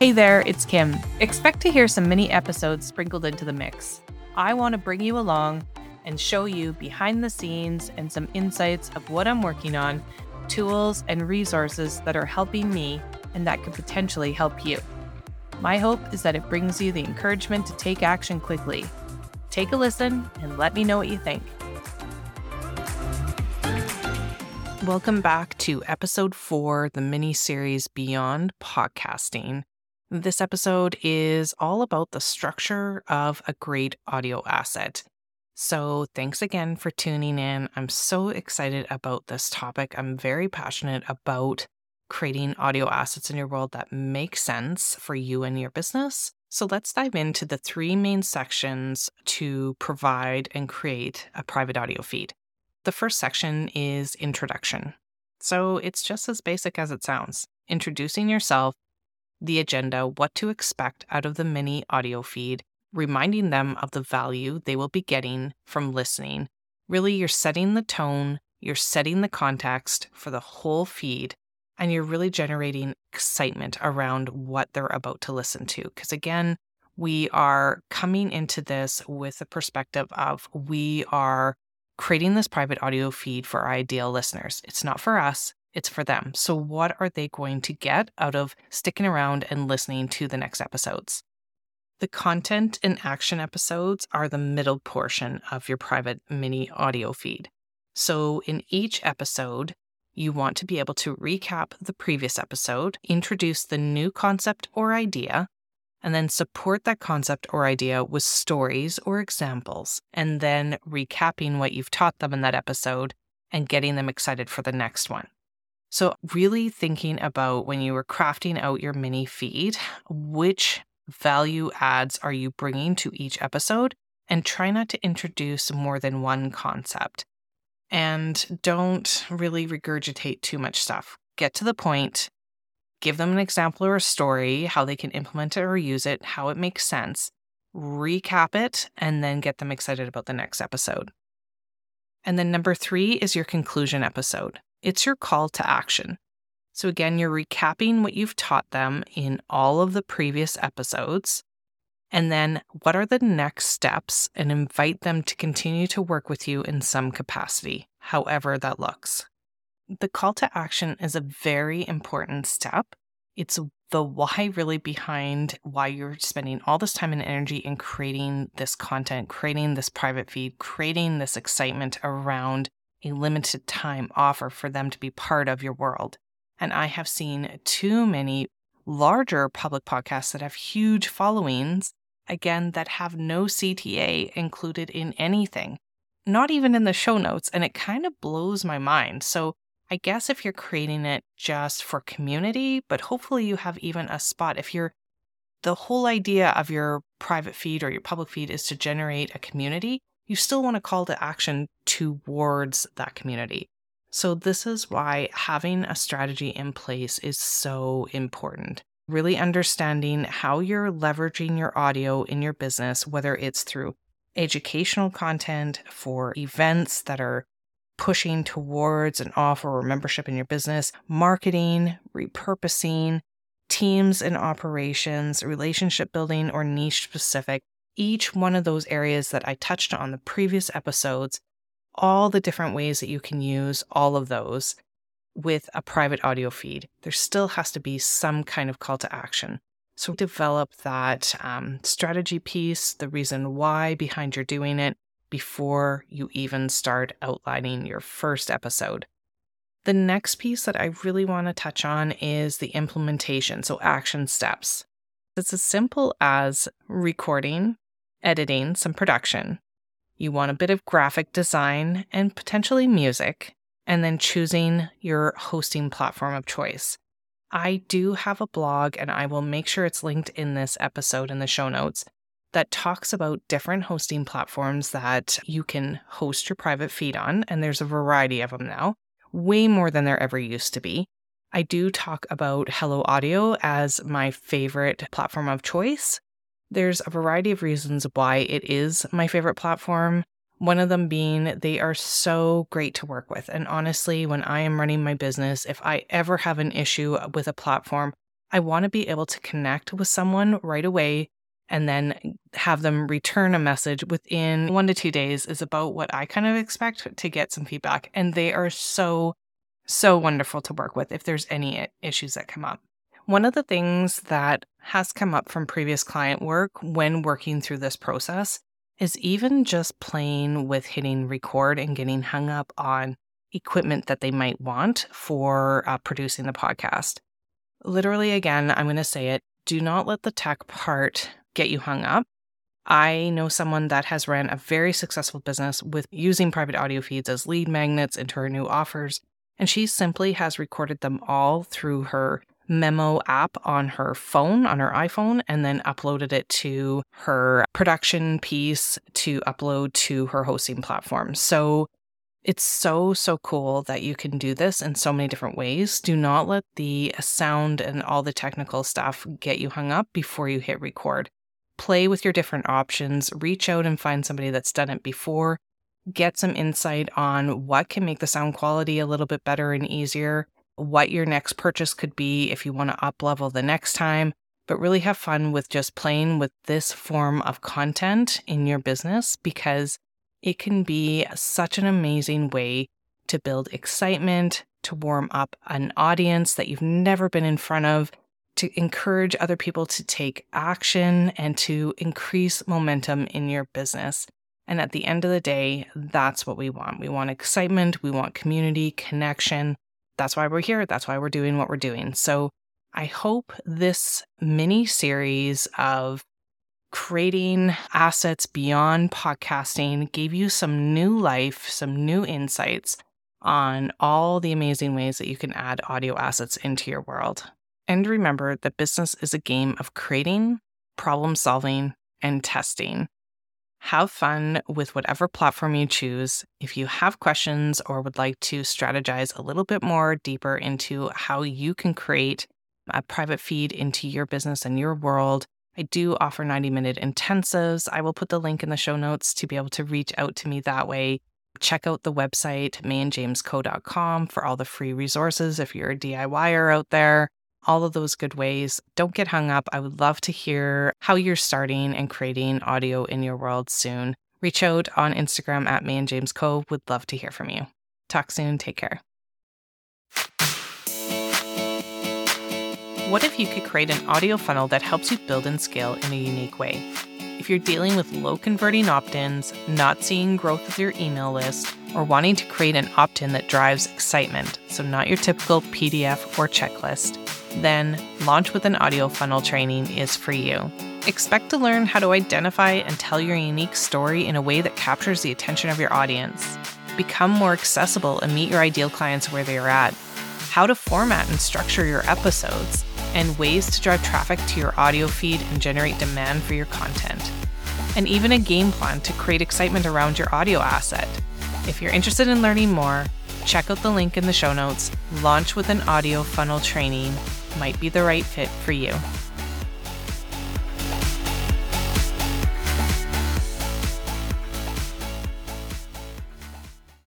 Hey there, it's Kim. Expect to hear some mini episodes sprinkled into the mix. I want to bring you along and show you behind the scenes and some insights of what I'm working on, tools and resources that are helping me and that could potentially help you. My hope is that it brings you the encouragement to take action quickly. Take a listen and let me know what you think. Welcome back to episode four, the mini series Beyond Podcasting. This episode is all about the structure of a great audio asset. So, thanks again for tuning in. I'm so excited about this topic. I'm very passionate about creating audio assets in your world that make sense for you and your business. So, let's dive into the three main sections to provide and create a private audio feed. The first section is introduction. So, it's just as basic as it sounds introducing yourself the agenda, what to expect out of the mini audio feed, reminding them of the value they will be getting from listening. Really, you're setting the tone, you're setting the context for the whole feed, and you're really generating excitement around what they're about to listen to. Because again, we are coming into this with the perspective of we are creating this private audio feed for our ideal listeners. It's not for us, it's for them. So, what are they going to get out of sticking around and listening to the next episodes? The content and action episodes are the middle portion of your private mini audio feed. So, in each episode, you want to be able to recap the previous episode, introduce the new concept or idea, and then support that concept or idea with stories or examples, and then recapping what you've taught them in that episode and getting them excited for the next one. So, really thinking about when you were crafting out your mini feed, which value adds are you bringing to each episode? And try not to introduce more than one concept. And don't really regurgitate too much stuff. Get to the point, give them an example or a story, how they can implement it or use it, how it makes sense, recap it, and then get them excited about the next episode. And then number three is your conclusion episode. It's your call to action. So, again, you're recapping what you've taught them in all of the previous episodes. And then, what are the next steps? And invite them to continue to work with you in some capacity, however that looks. The call to action is a very important step. It's the why really behind why you're spending all this time and energy in creating this content, creating this private feed, creating this excitement around a limited time offer for them to be part of your world. And I have seen too many larger public podcasts that have huge followings, again, that have no CTA included in anything, not even in the show notes. And it kind of blows my mind. So I guess if you're creating it just for community, but hopefully you have even a spot. If you're the whole idea of your private feed or your public feed is to generate a community, you still want to call to action towards that community. So, this is why having a strategy in place is so important. Really understanding how you're leveraging your audio in your business, whether it's through educational content for events that are pushing towards an offer or membership in your business, marketing, repurposing, teams and operations, relationship building, or niche specific each one of those areas that I touched on the previous episodes, all the different ways that you can use all of those with a private audio feed. There still has to be some kind of call to action. So develop that um, strategy piece, the reason why behind your doing it before you even start outlining your first episode. The next piece that I really want to touch on is the implementation, so action steps. It's as simple as recording, editing, some production. You want a bit of graphic design and potentially music, and then choosing your hosting platform of choice. I do have a blog, and I will make sure it's linked in this episode in the show notes that talks about different hosting platforms that you can host your private feed on. And there's a variety of them now, way more than there ever used to be. I do talk about Hello Audio as my favorite platform of choice there's a variety of reasons why it is my favorite platform. One of them being they are so great to work with. And honestly, when I am running my business, if I ever have an issue with a platform, I want to be able to connect with someone right away and then have them return a message within one to two days is about what I kind of expect to get some feedback. And they are so, so wonderful to work with if there's any issues that come up. One of the things that has come up from previous client work when working through this process is even just playing with hitting record and getting hung up on equipment that they might want for uh, producing the podcast. Literally, again, I'm going to say it do not let the tech part get you hung up. I know someone that has ran a very successful business with using private audio feeds as lead magnets into her new offers, and she simply has recorded them all through her memo app on her phone, on her iPhone, and then uploaded it to her production piece to upload to her hosting platform. So it's so, so cool that you can do this in so many different ways. Do not let the sound and all the technical stuff get you hung up before you hit record. Play with your different options, reach out and find somebody that's done it before. Get some insight on what can make the sound quality a little bit better and easier what your next purchase could be if you want to up level the next time, but really have fun with just playing with this form of content in your business because it can be such an amazing way to build excitement, to warm up an audience that you've never been in front of, to encourage other people to take action and to increase momentum in your business. And at the end of the day, that's what we want. We want excitement, we want community, connection, that's why we're here. That's why we're doing what we're doing. So I hope this mini series of creating assets beyond podcasting gave you some new life, some new insights on all the amazing ways that you can add audio assets into your world. And remember that business is a game of creating, problem solving, and testing. Have fun with whatever platform you choose. If you have questions or would like to strategize a little bit more deeper into how you can create a private feed into your business and your world, I do offer 90 minute intensives. I will put the link in the show notes to be able to reach out to me that way. Check out the website, mayandjamesco.com, for all the free resources if you're a DIYer out there all of those good ways. Don't get hung up. I would love to hear how you're starting and creating audio in your world soon. Reach out on Instagram at May and James Co. Would love to hear from you. Talk soon. Take care. What if you could create an audio funnel that helps you build and scale in a unique way? If you're dealing with low converting opt ins, not seeing growth with your email list, or wanting to create an opt in that drives excitement, so not your typical PDF or checklist, then Launch with an Audio Funnel training is for you. Expect to learn how to identify and tell your unique story in a way that captures the attention of your audience, become more accessible and meet your ideal clients where they are at, how to format and structure your episodes, and ways to drive traffic to your audio feed and generate demand for your content, and even a game plan to create excitement around your audio asset. If you're interested in learning more, check out the link in the show notes. Launch with an audio funnel training might be the right fit for you.